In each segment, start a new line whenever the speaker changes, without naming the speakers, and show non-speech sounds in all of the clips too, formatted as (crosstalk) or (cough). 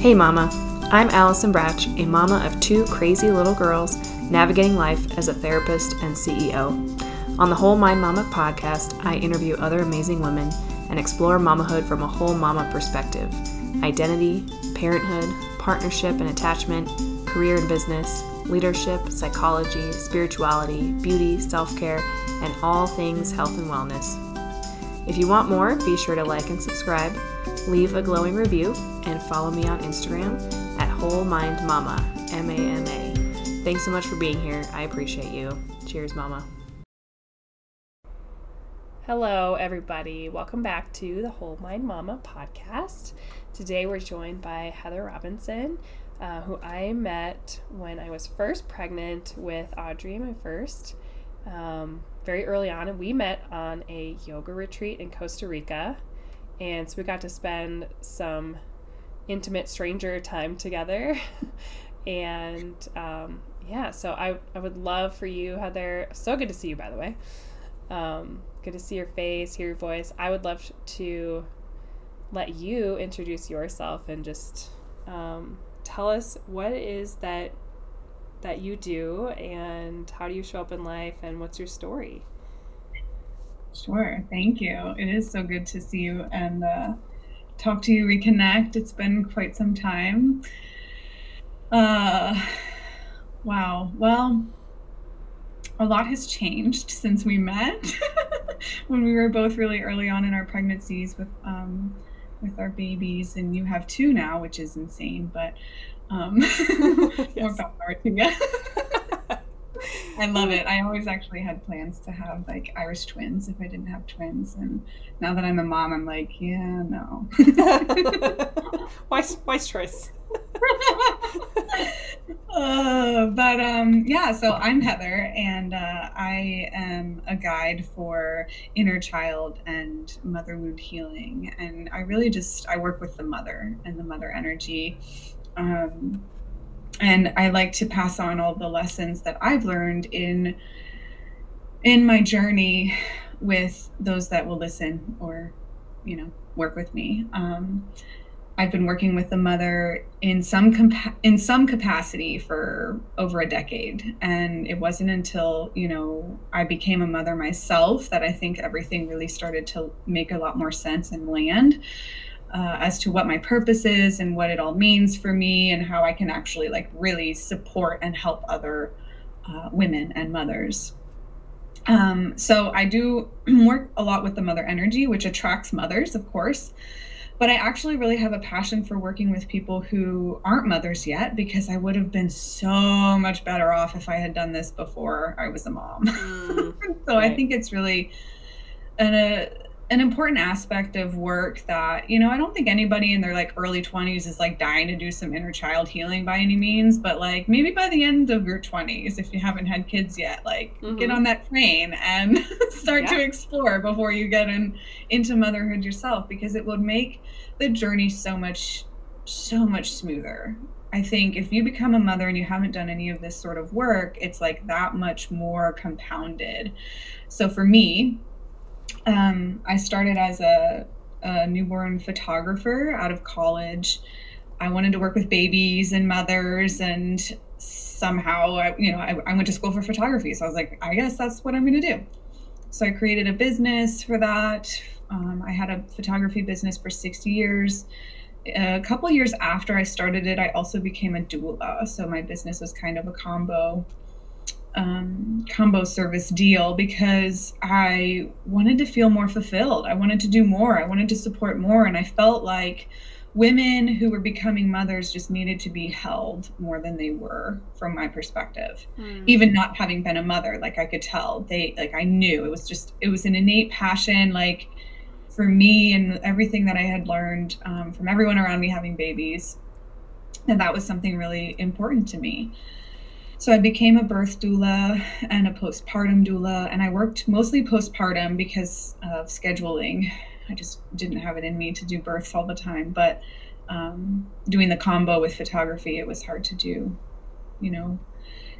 Hey, Mama. I'm Allison Bratsch, a mama of two crazy little girls navigating life as a therapist and CEO. On the Whole Mind Mama podcast, I interview other amazing women and explore mamahood from a whole mama perspective identity, parenthood, partnership and attachment, career and business, leadership, psychology, spirituality, beauty, self care, and all things health and wellness. If you want more, be sure to like and subscribe, leave a glowing review, and follow me on Instagram at Whole Mind Mama, M A M A. Thanks so much for being here. I appreciate you. Cheers, Mama. Hello, everybody. Welcome back to the Whole Mind Mama podcast. Today we're joined by Heather Robinson, uh, who I met when I was first pregnant with Audrey, my first, um, very early on. And we met on a yoga retreat in Costa Rica. And so we got to spend some intimate stranger time together. (laughs) and um, yeah, so I, I would love for you, Heather. So good to see you, by the way. Um, good to see your face, hear your voice. I would love to let you introduce yourself and just um, tell us what it is that that you do and how do you show up in life and what's your story.
Sure, thank you. It is so good to see you and uh, talk to you, reconnect. It's been quite some time. Uh, wow. Well, a lot has changed since we met (laughs) when we were both really early on in our pregnancies with um, with our babies, and you have two now, which is insane. But um, (laughs) (laughs) more power to you. I love it. I always actually had plans to have like Irish twins if I didn't have twins, and now that I'm a mom, I'm like, yeah, no. (laughs)
wise, wise choice. (laughs)
uh, but um, yeah, so I'm Heather, and uh, I am a guide for inner child and mother wound healing. And I really just I work with the mother and the mother energy. Um, and I like to pass on all the lessons that I've learned in in my journey with those that will listen or you know work with me. Um, I've been working with the mother in some compa- in some capacity for over a decade, and it wasn't until you know I became a mother myself that I think everything really started to make a lot more sense and land uh, as to what my purpose is and what it all means for me and how I can actually like really support and help other uh, women and mothers. Um, so I do (clears throat) work a lot with the mother energy, which attracts mothers, of course. But I actually really have a passion for working with people who aren't mothers yet because I would have been so much better off if I had done this before I was a mom. (laughs) Mm, so right. I think it's really an, a, an important aspect of work that you know i don't think anybody in their like early 20s is like dying to do some inner child healing by any means but like maybe by the end of your 20s if you haven't had kids yet like mm-hmm. get on that train and (laughs) start yeah. to explore before you get in into motherhood yourself because it would make the journey so much so much smoother I think if you become a mother and you haven't done any of this sort of work, it's like that much more compounded. So for me, um, I started as a, a newborn photographer out of college. I wanted to work with babies and mothers, and somehow, I, you know, I, I went to school for photography. So I was like, I guess that's what I'm going to do. So I created a business for that. Um, I had a photography business for six years. A couple years after I started it, I also became a doula. So my business was kind of a combo um, combo service deal because I wanted to feel more fulfilled. I wanted to do more. I wanted to support more. And I felt like women who were becoming mothers just needed to be held more than they were from my perspective. Mm. Even not having been a mother, like I could tell, they, like, I knew it was just, it was an innate passion. Like, for me and everything that I had learned um, from everyone around me having babies. And that was something really important to me. So I became a birth doula and a postpartum doula, and I worked mostly postpartum because of scheduling. I just didn't have it in me to do births all the time, but um, doing the combo with photography, it was hard to do, you know.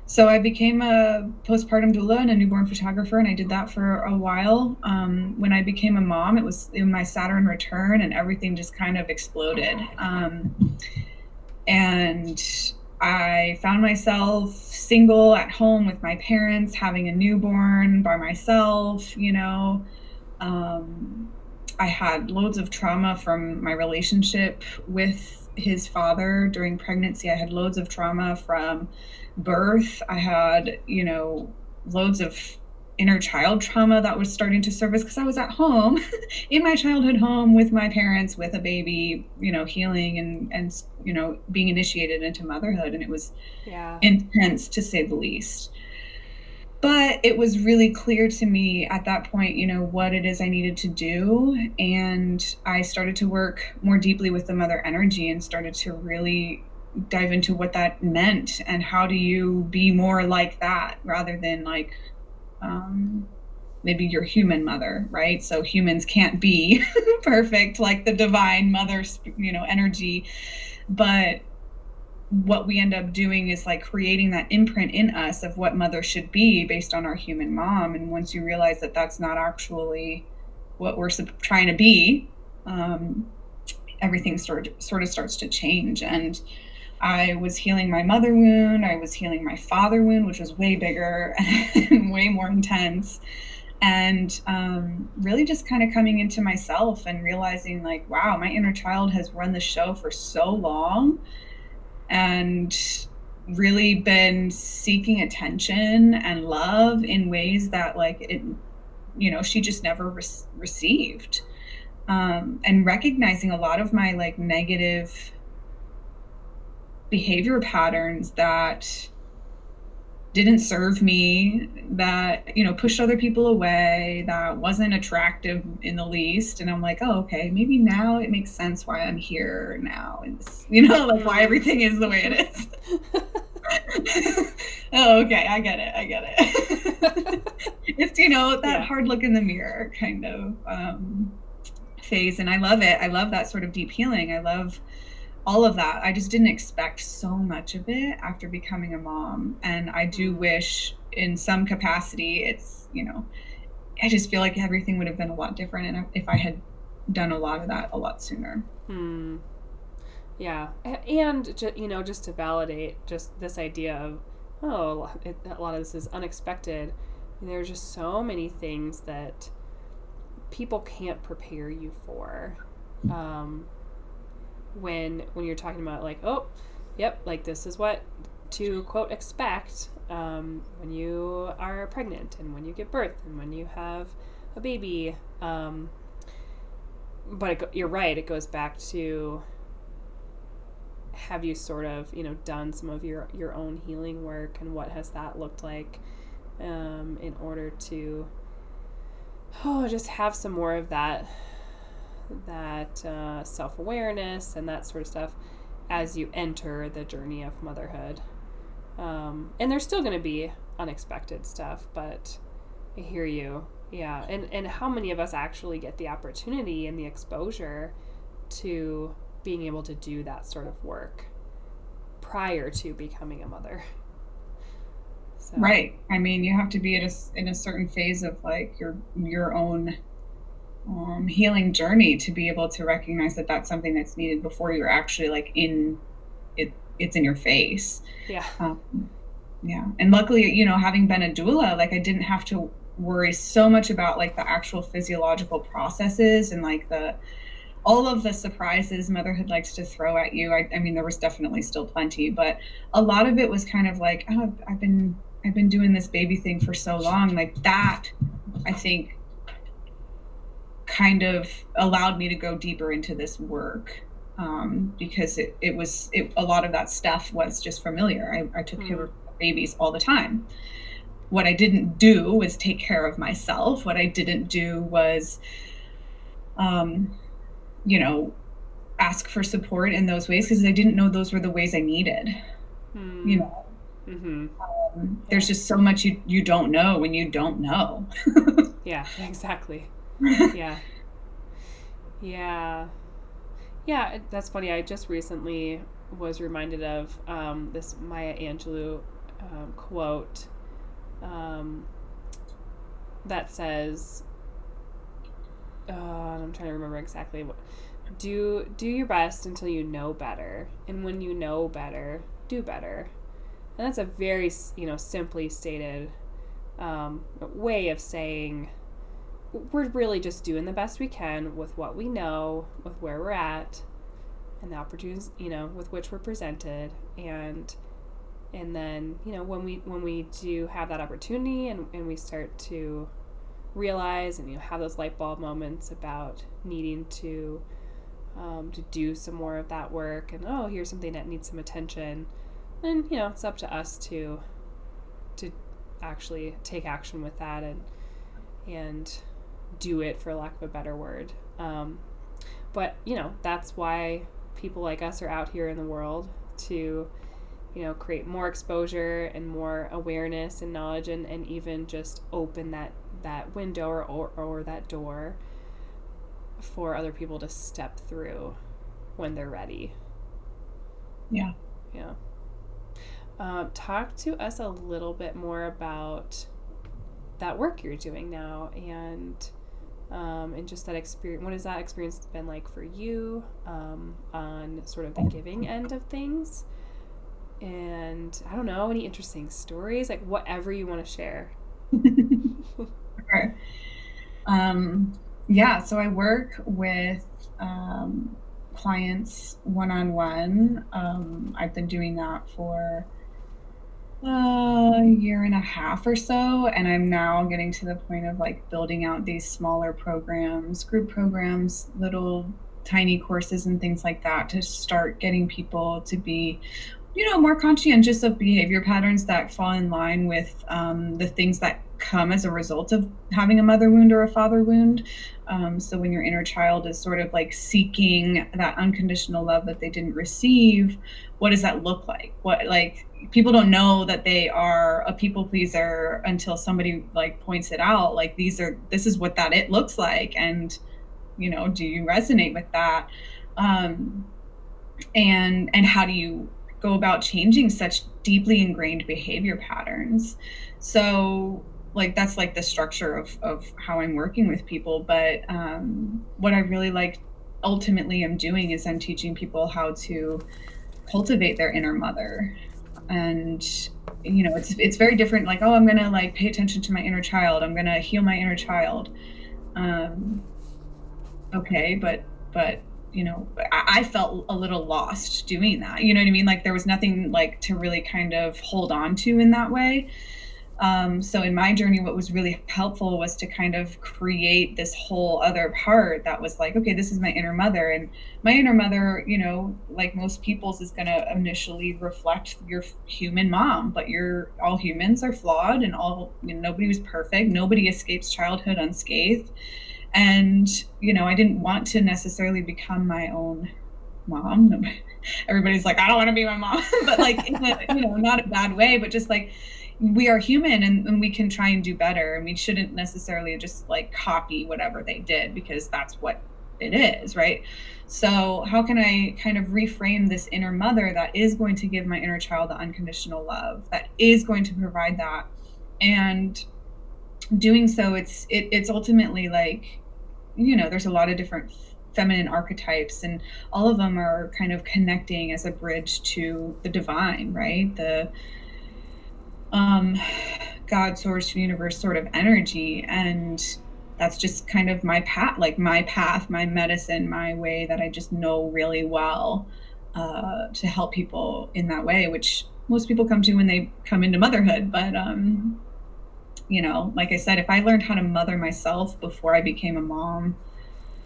So I became a postpartum doula and a newborn photographer, and I did that for a while. Um, when I became a mom, it was in my Saturn return, and everything just kind of exploded. Um, and I found myself single at home with my parents, having a newborn by myself, you know. Um, I had loads of trauma from my relationship with his father during pregnancy. I had loads of trauma from birth. I had, you know, loads of inner child trauma that was starting to surface because I was at home (laughs) in my childhood home with my parents with a baby, you know, healing and and you know, being initiated into motherhood and it was
yeah.
intense to say the least. But it was really clear to me at that point, you know, what it is I needed to do and I started to work more deeply with the mother energy and started to really dive into what that meant and how do you be more like that rather than like um, maybe your human mother, right? So humans can't be (laughs) perfect like the divine mother, you know, energy, but what we end up doing is like creating that imprint in us of what mother should be based on our human mom. And once you realize that that's not actually what we're trying to be um, everything sort of, sort of starts to change. And I was healing my mother wound. I was healing my father wound, which was way bigger (laughs) and way more intense. And um, really just kind of coming into myself and realizing, like, wow, my inner child has run the show for so long and really been seeking attention and love in ways that, like, it, you know, she just never re- received. Um, and recognizing a lot of my, like, negative behavior patterns that didn't serve me that you know pushed other people away that wasn't attractive in the least. And i'm like oh okay maybe now it makes sense why i'm here now. And you know like why everything is the way it is. (laughs) (laughs) Oh okay i get it i get it. (laughs) It's you know that yeah. hard look in the mirror kind of um phase. And i love it i love that sort of deep healing. I love all of that. I just didn't expect so much of it after becoming a mom. And I do mm. wish in some capacity it's, you know, I just feel like everything would have been a lot different and if I had done a lot of that a lot sooner.
Hmm. Yeah. And, you know, just to validate just this idea of, oh, a lot of this is unexpected. There's just so many things that people can't prepare you for. Um, when when you're talking about like oh yep like this is what to quote expect um, when you are pregnant and when you give birth and when you have a baby um, but it, you're right it goes back to have you sort of you know done some of your your own healing work and what has that looked like um, in order to oh just have some more of that that uh, self awareness and that sort of stuff as you enter the journey of motherhood. Um, and there's still going to be unexpected stuff, but I hear you. Yeah. And, and how many of us actually get the opportunity and the exposure to being able to do that sort of work prior to becoming a mother?
So. Right. I mean, you have to be at a, in a certain phase of like your your own um, healing journey to be able to recognize that that's something that's needed before you're actually like in it it's in your face.
Yeah.
Um, yeah. And luckily you know having been a doula like i didn't have to worry so much about like the actual physiological processes and like the all of the surprises motherhood likes to throw at you. I, I mean there was definitely still plenty but a lot of it was kind of like oh i've been i've been doing this baby thing for so long. Like that i think kind of allowed me to go deeper into this work um, because it, it was it, a lot of that stuff was just familiar. I, I took mm. care of babies all the time. What I didn't do was take care of myself. What I didn't do was, um, you know, ask for support in those ways because I didn't know those were the ways I needed. Mm. You know, mm-hmm. um, there's just so much you you don't know when you don't know. (laughs)
yeah, exactly. Yeah. Yeah. Yeah, that's funny. I just recently was reminded of um, this Maya Angelou um, quote um, that says, uh, I'm trying to remember exactly what, do do your best until you know better and when you know better do better and that's a very you know simply stated um, way of saying we're really just doing the best we can with what we know with where we're at and the opportunities you know with which we're presented. And and then you know when we when we do have that opportunity and, and we start to realize and you know have those light bulb moments about needing to um, to do some more of that work and oh here's something that needs some attention then you know it's up to us to to actually take action with that and and do it for lack of a better word um, but you know that's why people like us are out here in the world to you know create more exposure and more awareness and knowledge and, and even just open that that window or, or, or that door for other people to step through when they're ready.
Yeah.
Yeah. Um, talk to us a little bit more about that work you're doing now and um, and just that experience. What has that experience been like for you um, on sort of the giving end of things? And I don't know, any interesting stories, like whatever you want to share. (laughs)
Um, yeah, so I work with um, clients one on one. I've been doing that for a year and a half or so, and I'm now getting to the point of like building out these smaller programs, group programs, little tiny courses, and things like that to start getting people to be you know more conscientious of behavior patterns that fall in line with um, the things that come as a result of having a mother wound or a father wound um, so when your inner child is sort of like seeking that unconditional love that they didn't receive, what does that look like? What like people don't know that they are a people pleaser until somebody like points it out. Like these are this is what that it looks like, and you know, do you resonate with that? Um, and and how do you go about changing such deeply ingrained behavior patterns? So like that's like the structure of of how I'm working with people. But um, what I really like ultimately am doing is I'm teaching people how to cultivate their inner mother. And you know it's it's very different like oh i'm gonna like pay attention to my inner child i'm gonna heal my inner child. Um okay but but you know I, I felt a little lost doing that you know what i mean? Like there was nothing like to really kind of hold on to in that way um, so in my journey, what was really helpful was to kind of create this whole other part that was like, okay, this is my inner mother, and my inner mother, you know, like most people's, is going to initially reflect your human mom, but you're all humans are flawed, and all you know, nobody was perfect, nobody escapes childhood unscathed, and you know, I didn't want to necessarily become my own mom. (laughs) Everybody's like, I don't want to be my mom, (laughs) but like, a, you know, not a bad way, but just like we are human and, and, we can try and do better. And we shouldn't necessarily just like copy whatever they did because that's what it is right? So how can i kind of reframe this inner mother that is going to give my inner child the unconditional love that is going to provide that? And doing so it's it, it's ultimately like you know there's a lot of different feminine archetypes and all of them are kind of connecting as a bridge to the divine right? The um, God, source, universe sort of energy. And that's just kind of my path, like my path, my medicine, my way that I just know really well uh, to help people in that way, which most people come to when they come into motherhood. But, um, you know, like I said, if I learned how to mother myself before I became a mom,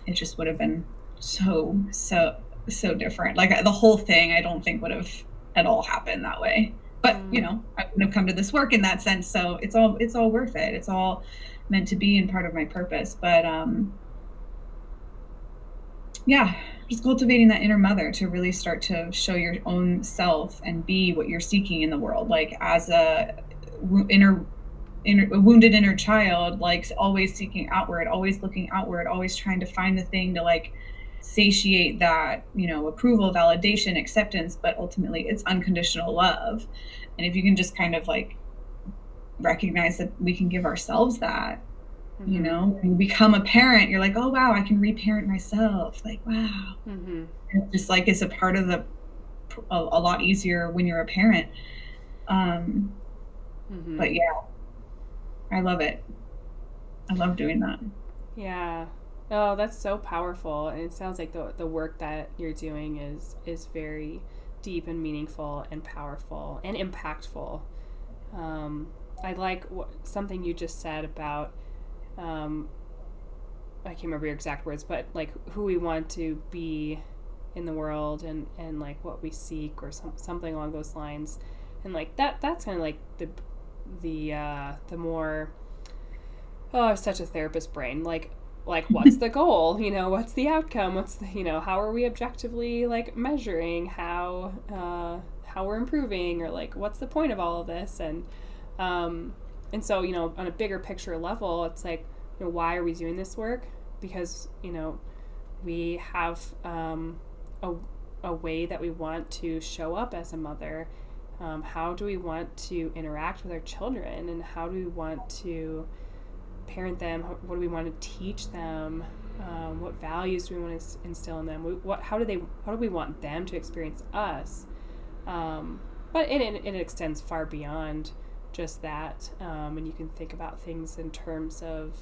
it just would have been so, so, so different. Like the whole thing, I don't think would have at all happened that way but you know i wouldn't have come to this work in that sense so it's all it's all worth it. It's all meant to be and part of my purpose but um yeah just cultivating that inner mother to really start to show your own self and be what you're seeking in the world. Like as a inner inner wounded inner child like always seeking outward always looking outward always trying to find the thing to like satiate that you know approval validation acceptance but ultimately it's unconditional love and if you can just kind of like recognize that we can give ourselves that Mm-hmm. You know, when you become a parent, you're like, oh wow, I can reparent myself. Like, wow. Mm-hmm. It's just like it's a part of the a, a lot easier when you're a parent. Um, mm-hmm. But yeah, I love it. I love doing that.
Yeah. Oh, that's so powerful, and it sounds like the the work that you're doing is is very deep and meaningful and powerful and impactful. Um, I like what, something you just said about um, I can't remember your exact words, but like who we want to be in the world and and like what we seek or some, something along those lines, and like that that's kind of like the the uh, the more oh I have such a therapist brain. Like like what's the goal? You know what's the outcome? What's the you know how are we objectively like measuring how uh, how we're improving or like what's the point of all of this? And um, and so you know on a bigger picture level it's like you know why are we doing this work? Because you know we have um, a, a way that we want to show up as a mother. Um, how do we want to interact with our children? And how do we want to parent them? What do we want to teach them? Um, what values do we want to instill in them? What, how do they? How do we want them to experience us? Um, but it, it, it, extends far beyond just that, um, and you can think about things in terms of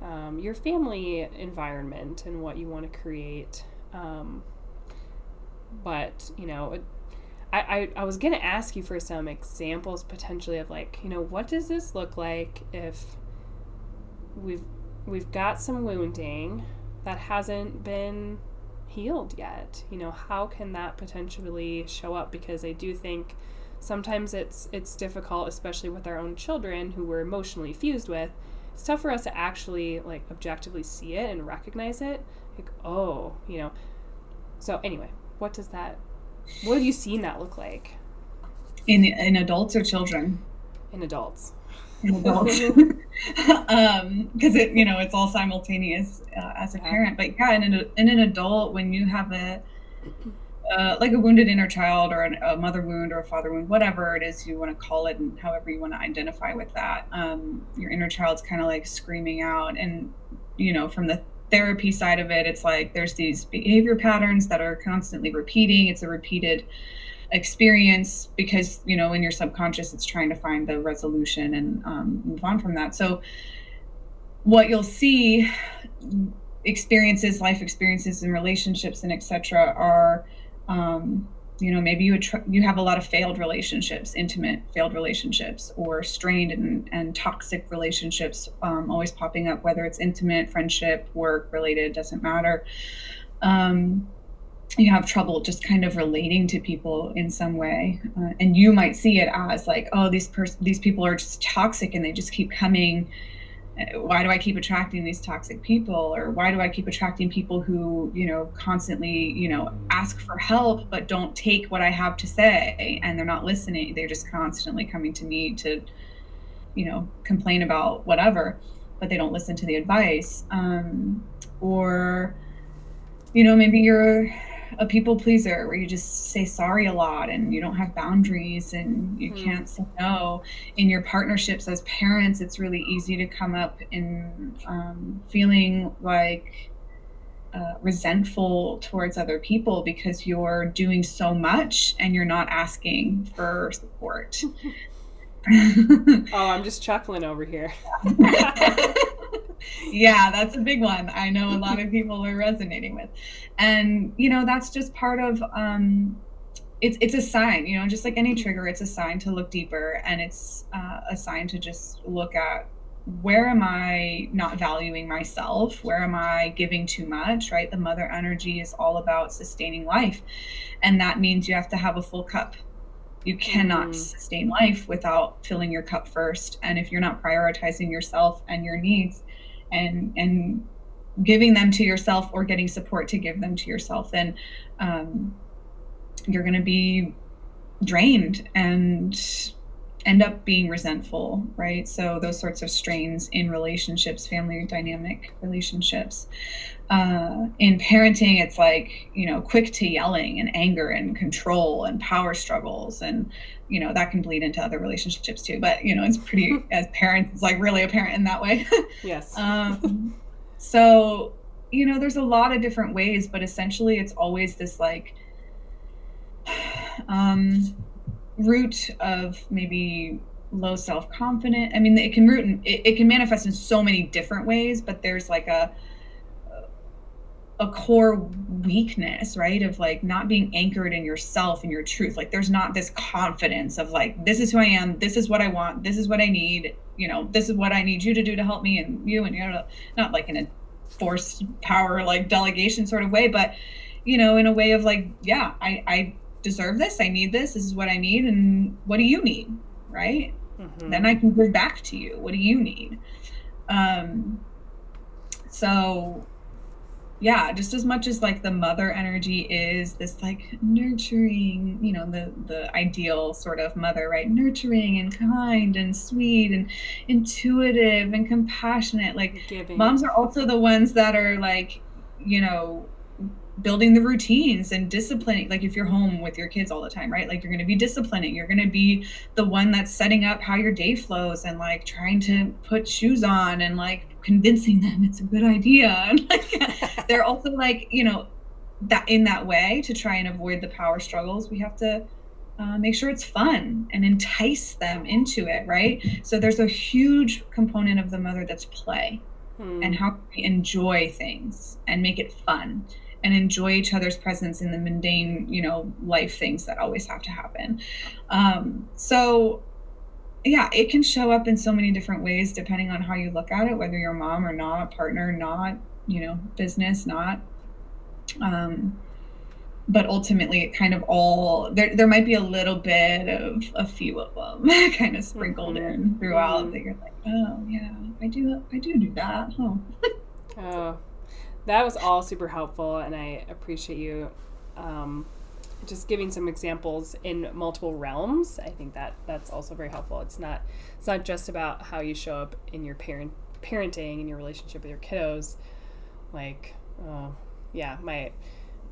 um, your family environment and what you want to create. Um, but you know, I, I, I was gonna ask you for some examples potentially of like, you know, what does this look like if we've we've got some wounding that hasn't been healed yet. You know, how can that potentially show up? Because I do think sometimes it's it's difficult, especially with our own children who we're emotionally fused with. It's tough for us to actually like objectively see it and recognize it. Like, oh, you know. So anyway, what does that what have you seen that look like?
In in adults or children?
In adults
adults (laughs) (laughs) um because it you know it's all simultaneous uh, as a parent. But yeah in an, in an adult when you have a uh, like a wounded inner child or an, a mother wound or a father wound whatever it is you want to call it and however you want to identify with that um, your inner child's kind of like screaming out. And you know from the therapy side of it it's like there's these behavior patterns that are constantly repeating. It's a repeated experience because you know in your subconscious it's trying to find the resolution and um, move on from that. So what you'll see experiences life experiences and relationships and etc are um, you know maybe you you have a lot of failed relationships intimate failed relationships or strained and, and toxic relationships um, always popping up whether it's intimate friendship work related doesn't matter. Um, you have trouble just kind of relating to people in some way uh, and you might see it as like oh these pers- these people are just toxic and they just keep coming. Uh, why do i keep attracting these toxic people? Or why do i keep attracting people who you know constantly you know ask for help but don't take what i have to say and they're not listening? They're just constantly coming to me to you know complain about whatever but they don't listen to the advice. Um, or you know maybe you're a people pleaser where you just say sorry a lot and you don't have boundaries and you mm. can't say no. In your partnerships as parents, it's really easy to come up in um, feeling like uh, resentful towards other people because you're doing so much and you're not asking for support. (laughs)
oh, I'm just chuckling over here. (laughs) (laughs)
yeah, that's a big one. I know a lot of people are resonating with. And, you know, that's just part of um it's it's a sign, you know, just like any trigger, it's a sign to look deeper and it's uh, a sign to just look at where am I not valuing myself? Where am I giving too much, right? The mother energy is all about sustaining life. And that means you have to have a full cup you cannot mm. sustain life without filling your cup first and if you're not prioritizing yourself and your needs and and giving them to yourself or getting support to give them to yourself then um, you're going to be drained and end up being resentful, right? So those sorts of strains in relationships, family dynamic relationships. Uh, in parenting, it's like you know, quick to yelling and anger and control and power struggles, and you know that can bleed into other relationships too. But you know, it's pretty (laughs) as parents, it's like really apparent in that way. (laughs)
yes.
um, (laughs) so you know, there's a lot of different ways, but essentially, it's always this like (sighs) um, root of maybe low self confidence. I mean, it can root in, it, it can manifest in so many different ways, but there's like a a core weakness, right? Of like not being anchored in yourself and your truth. Like there's not this confidence of like, this is who I am, this is what I want, this is what I need, you know, this is what I need you to do to help me and you and you know, not like in a forced power like delegation sort of way, but you know, in a way of like, yeah, I, I deserve this, I need this, this is what I need, and what do you need? Right? Mm-hmm. Then I can give back to you. What do you need? Um so yeah just as much as like the mother energy is this like nurturing you know the the ideal sort of mother right nurturing and kind and sweet and intuitive and compassionate like Giving. moms are also the ones that are like you know building the routines and disciplining like if you're home with your kids all the time right? Like you're going to be disciplining. You're going to be the one that's setting up how your day flows and like trying to put shoes on and like convincing them it's a good idea. (laughs) And like (laughs) they're also like you know that in that way to try and avoid the power struggles we have to uh, make sure it's fun and entice them into it right? So there's a huge component of the mother that's play hmm. and how we enjoy things and make it fun and enjoy each other's presence in the mundane, you know, life things that always have to happen. Um, so, yeah, it can show up in so many different ways depending on how you look at it, whether you're mom or not, partner, not, you know, business, not. Um, but ultimately, it kind of all there. There might be a little bit of a few of them (laughs) kind of sprinkled mm-hmm. in throughout. Mm-hmm. That you're like, oh yeah, I do, I do do that, huh? (laughs)
oh, that was all super helpful, and I appreciate you um, just giving some examples in multiple realms. I think that that's also very helpful. It's not it's not just about how you show up in your parent parenting and your relationship with your kiddos. Like, oh, yeah, my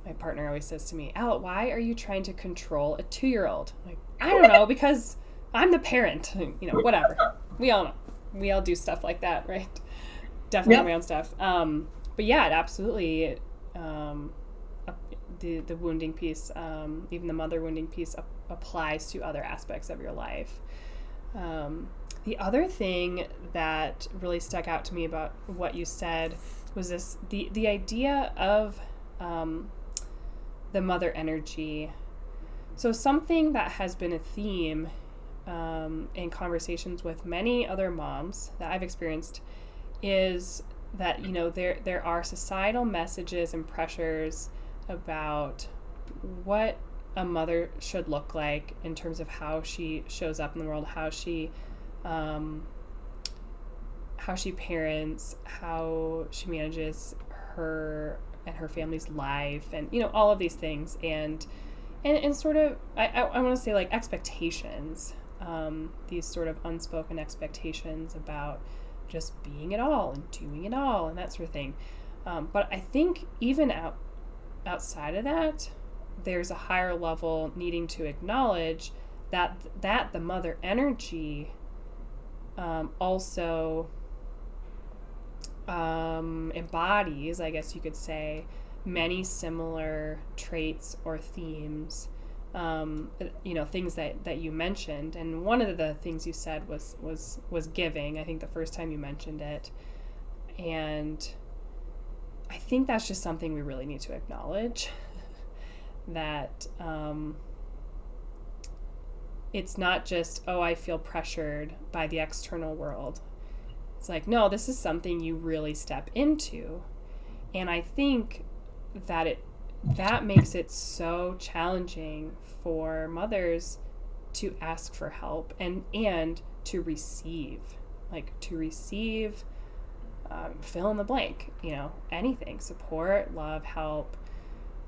my partner always says to me, "Al, why are you trying to control a two year old?" Like, I don't know, because I'm the parent. (laughs) You know, whatever. We all know. We all do stuff like that, right? Definitely yep. my own stuff. Um, but yeah, it absolutely um, the the wounding piece, um, even the mother wounding piece, ap- applies to other aspects of your life. Um, the other thing that really stuck out to me about what you said was this the the idea of um, the mother energy. So something that has been a theme um, in conversations with many other moms that I've experienced is that you know there there are societal messages and pressures about what a mother should look like in terms of how she shows up in the world, how she um, how she parents, how she manages her and her family's life, and you know all of these things, and and, and sort of I, I, I want to say like expectations, um, these sort of unspoken expectations about just being it all and doing it all and that sort of thing. Um, but I think even out outside of that, there's a higher level needing to acknowledge that that the mother energy um, also um, embodies, I guess you could say, many similar traits or themes um, you know things that, that you mentioned. And one of the things you said was was was giving. I think the first time you mentioned it. And i think that's just something we really need to acknowledge (laughs) that um, it's not just oh i feel pressured by the external world. It's like no this is something you really step into. And i think that it that makes it so challenging for mothers to ask for help and and to receive like to receive um, fill in the blank you know anything support love help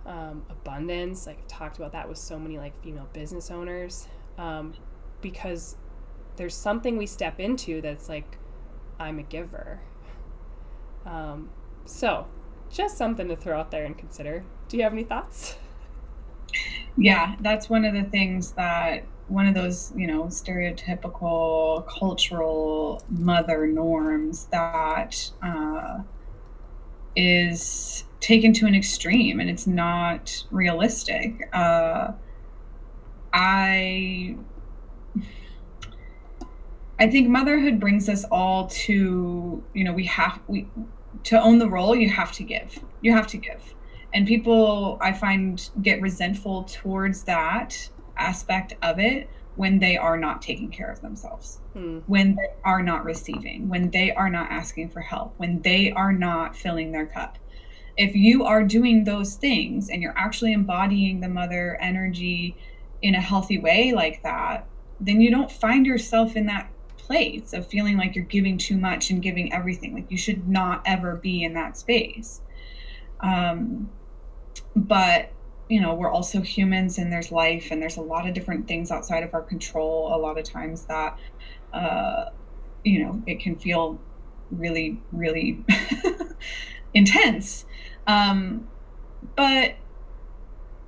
um, abundance like I've talked about that with so many like female business owners um, because there's something we step into that's like, I'm a giver. Um, so, just something to throw out there and consider. Do you have any thoughts? (laughs)
Yeah, that's one of the things that one of those, you know, stereotypical cultural mother norms that uh, is taken to an extreme and it's not realistic. Uh, I I think motherhood brings us all to, you know, we have we to own the role, you have to give. You have to give. And people I find get resentful towards that aspect of it when they are not taking care of themselves, hmm. when they are not receiving, when they are not asking for help, when they are not filling their cup. If you are doing those things and you're actually embodying the mother energy in a healthy way like that, then you don't find yourself in that place of feeling like you're giving too much and giving everything. Like you should not ever be in that space. Um, but you know we're also humans and there's life and there's a lot of different things outside of our control a lot of times that uh, you know it can feel really really (laughs) intense um, but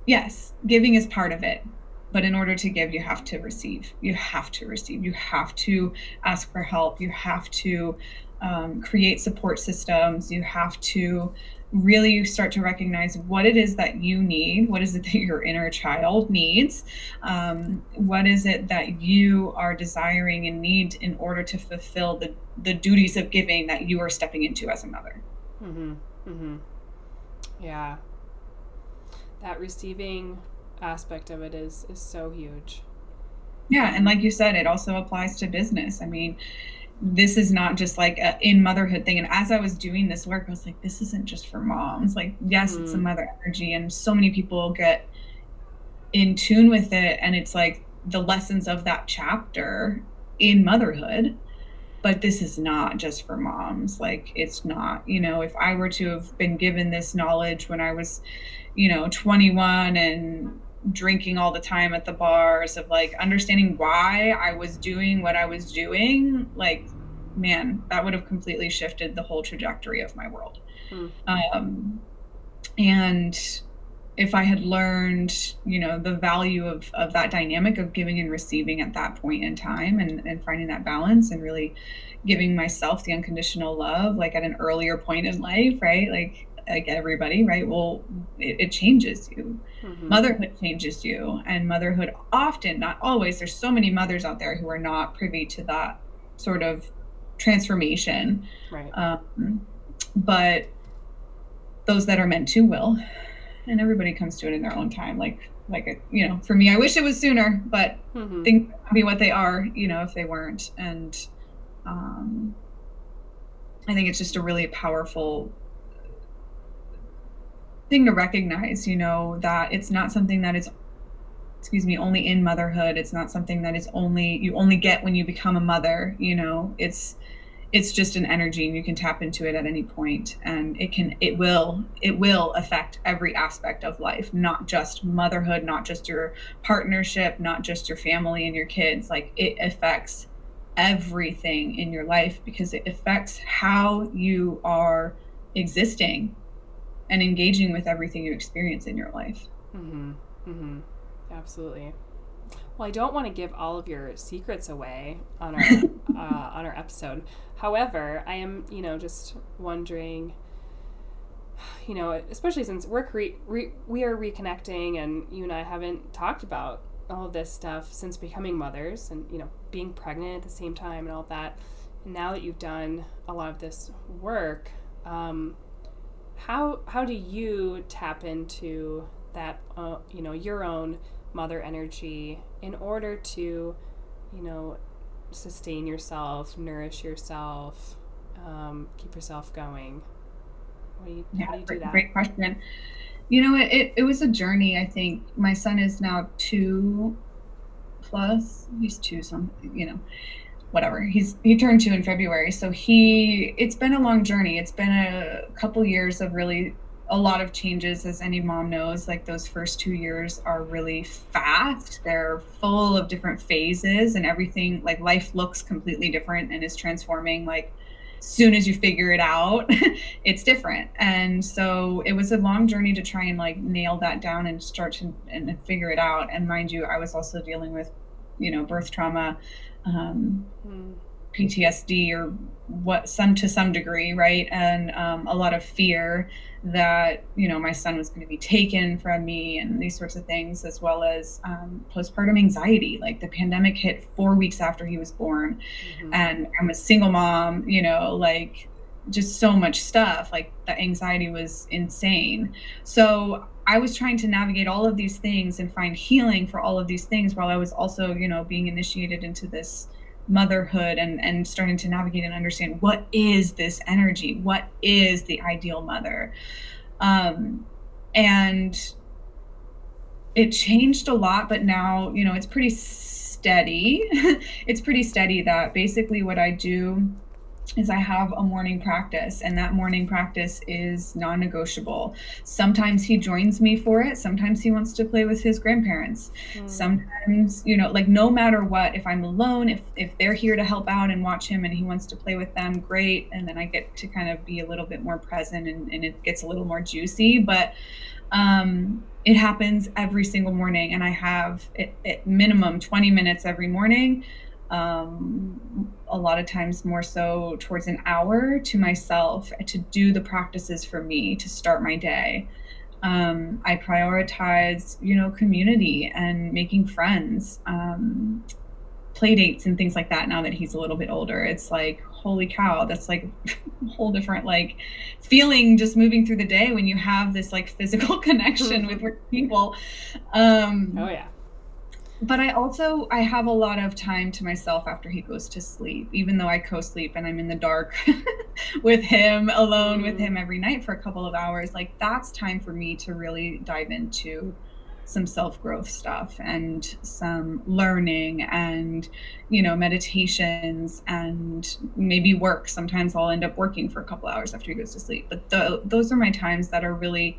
yes giving is part of it but in order to give you have to receive. You have to receive. You have to ask for help. You have to um, create support systems. You have to really start to recognize what it is that you need what is it that your inner child needs um, what is it that you are desiring and need in order to fulfill the, the duties of giving that you are stepping into as a mother.
Mm-hmm. Mm-hmm. yeah. That receiving aspect of it is is so huge
yeah and like you said it also applies to business i mean this is not just like a in motherhood thing. And as I was doing this work, I was like, this isn't just for moms. Like, yes, mm. it's a mm. mother energy, and so many people get in tune with it, and it's like the lessons of that chapter in motherhood. But this is not just for moms. Like, it's not, you know, if I were to have been given this knowledge when I was, you know, 21 and drinking all the time at the bars of like understanding why I was doing what I was doing, like, man, that would have completely shifted the whole trajectory of my world. Mm. Um, and if I had learned, you know, the value of, of that dynamic of giving and receiving at that point in time and, and finding that balance and really giving myself the unconditional love, like at an earlier point in life, right? Like, like everybody, right? Well, it, it changes you. Mm-hmm. Motherhood changes you, and motherhood often, not always. There's so many mothers out there who are not privy to that sort of transformation.
Right.
Um, but those that are meant to will, and everybody comes to it in their own time. Like, like you know, for me, I wish it was sooner, but mm-hmm. things be what they are. You know, if they weren't, and um, I think it's just a really powerful thing to recognize, you know, that it's not something that is excuse me, only in motherhood. It's not something that is only you only get when you become a mother, you know. It's it's just an energy and you can tap into it at any point and it can it will it will affect every aspect of life not just motherhood not just your partnership not just your family and your kids like it affects everything in your life because it affects how you are existing and engaging with everything you experience in your life.
Mm-hmm. Mm-hmm. Absolutely. Well, I don't want to give all of your secrets away on our (laughs) uh, on our episode. However, I am, you know, just wondering, you know, especially since we're cre- re- we are reconnecting, and you and I haven't talked about all of this stuff since becoming mothers, and you know, being pregnant at the same time, and all that. And now that you've done a lot of this work, um, how how do you tap into that uh, you know your own mother energy in order to you know sustain yourself nourish yourself um, keep yourself going?
What do you, yeah, how do you do that? great question. You know it, it, it was a journey i think. My son is now two plus he's two something you know whatever he's he turned two in february so he it's been a long journey it's been a couple years of really a lot of changes, as any mom knows. Like those first two years are really fast. They're full of different phases, and everything like life looks completely different and is transforming. Like soon as you figure it out, (laughs) it's different. And so it was a long journey to try and like nail that down and start to and figure it out. And mind you, I was also dealing with, you know, birth trauma. Um, mm PTSD or what some to some degree, right? And um, a lot of fear that you know my son was going to be taken from me and these sorts of things, as well as um, postpartum anxiety. Like the pandemic hit four weeks after he was born, mm-hmm. and I'm a single mom. You know, like just so much stuff. Like the anxiety was insane. So I was trying to navigate all of these things and find healing for all of these things while I was also, you know, being initiated into this motherhood and and starting to navigate and understand what is this energy? What is the ideal mother? Um and it changed a lot but now you know it's pretty steady. (laughs) It's pretty steady that basically what i do is I have a morning practice, and that morning practice is non negotiable. Sometimes he joins me for it, sometimes he wants to play with his grandparents. Mm. Sometimes, you know, like no matter what, if I'm alone, if, if they're here to help out and watch him and he wants to play with them, great. And then I get to kind of be a little bit more present and, and it gets a little more juicy. But um, it happens every single morning, and I have at minimum 20 minutes every morning um, a lot of times more so towards an hour to myself to do the practices for me to start my day. Um, I prioritize, you know, community and making friends, um, play dates and things like that. Now that he's a little bit older, it's like, holy cow, that's like a (laughs) whole different like feeling just moving through the day when you have this like physical (laughs) connection with (laughs) people. Um,
oh yeah
but I also I have a lot of time to myself after he goes to sleep, even though I co-sleep and I'm in the dark (laughs) with him, alone mm. with him every night for a couple of hours. Like that's time for me to really dive into some self-growth stuff and some learning and you know meditations and maybe work sometimes i'll end up working for a couple hours after he goes to sleep but the, those are my times that are really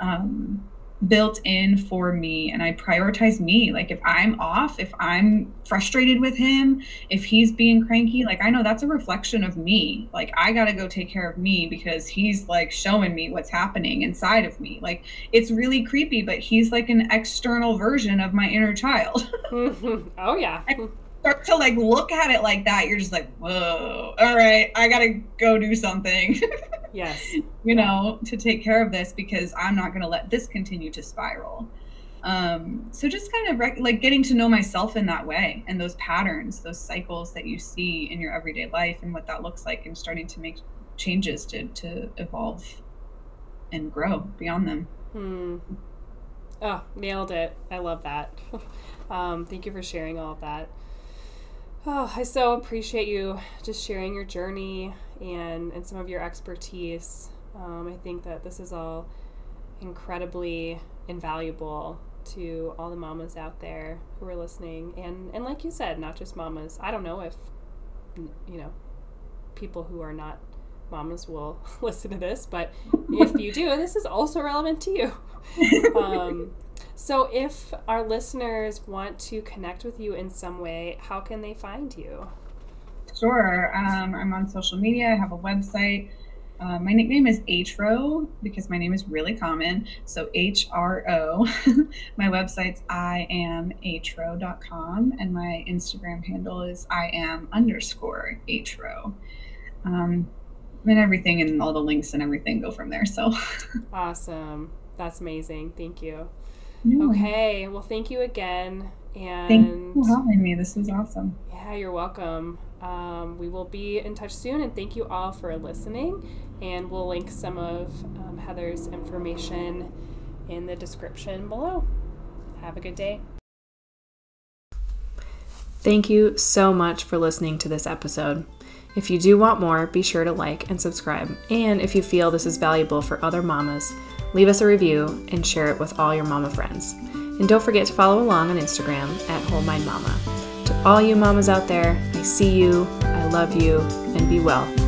um, built in for me and I prioritize me. Like if I'm off, if I'm frustrated with him, if he's being cranky, like I know that's a reflection of me. Like I got to go take care of me because he's like showing me what's happening inside of me. Like it's really creepy, but he's like an external version of my inner child. (laughs) (laughs)
oh yeah.
start to like look at it like that, you're just like, whoa, all right, I gotta go do something. (laughs)
yes. (laughs)
You know, to take care of this because I'm not gonna let this continue to spiral. Um, so just kind of rec- like getting to know myself in that way and those patterns, those cycles that you see in your everyday life and what that looks like and starting to make changes to, to evolve and grow beyond them.
Hmm. Oh, nailed it. I love that. (laughs) um, thank you for sharing all of that. Oh, (sighs) I so appreciate you just sharing your journey and, and some of your expertise. Um, I think that this is all incredibly invaluable to all the mamas out there who are listening. And, and like you said, not just mamas. I don't know if, you know, people who are not mamas will (laughs) listen to this, but if you do, this is also relevant to you. (laughs) Um, so, if our listeners want to connect with you in some way, how can they find you?
Sure. Um, I'm on social media. I have a website. Uh, my nickname is HRO because my name is really common. So H R O. (laughs) my website's iamhro.com and my Instagram handle is I am underscore HRO. Um, and everything and all the links and everything go from there. So (laughs)
awesome. That's amazing. Thank you. Yeah. Okay. Well, thank you again. And
thank you for having me. This was awesome.
Yeah, you're welcome. Um, we will be in touch soon, and thank you all for listening. And we'll link some of um, Heather's information in the description below. Have a good day. Thank you so much for listening to this episode. If you do want more, be sure to like and subscribe. And if you feel this is valuable for other mamas, leave us a review and share it with all your mama friends. And don't forget to follow along on Instagram at Whole Mind Mama. All you mamas out there, I see you, I love you, and be well.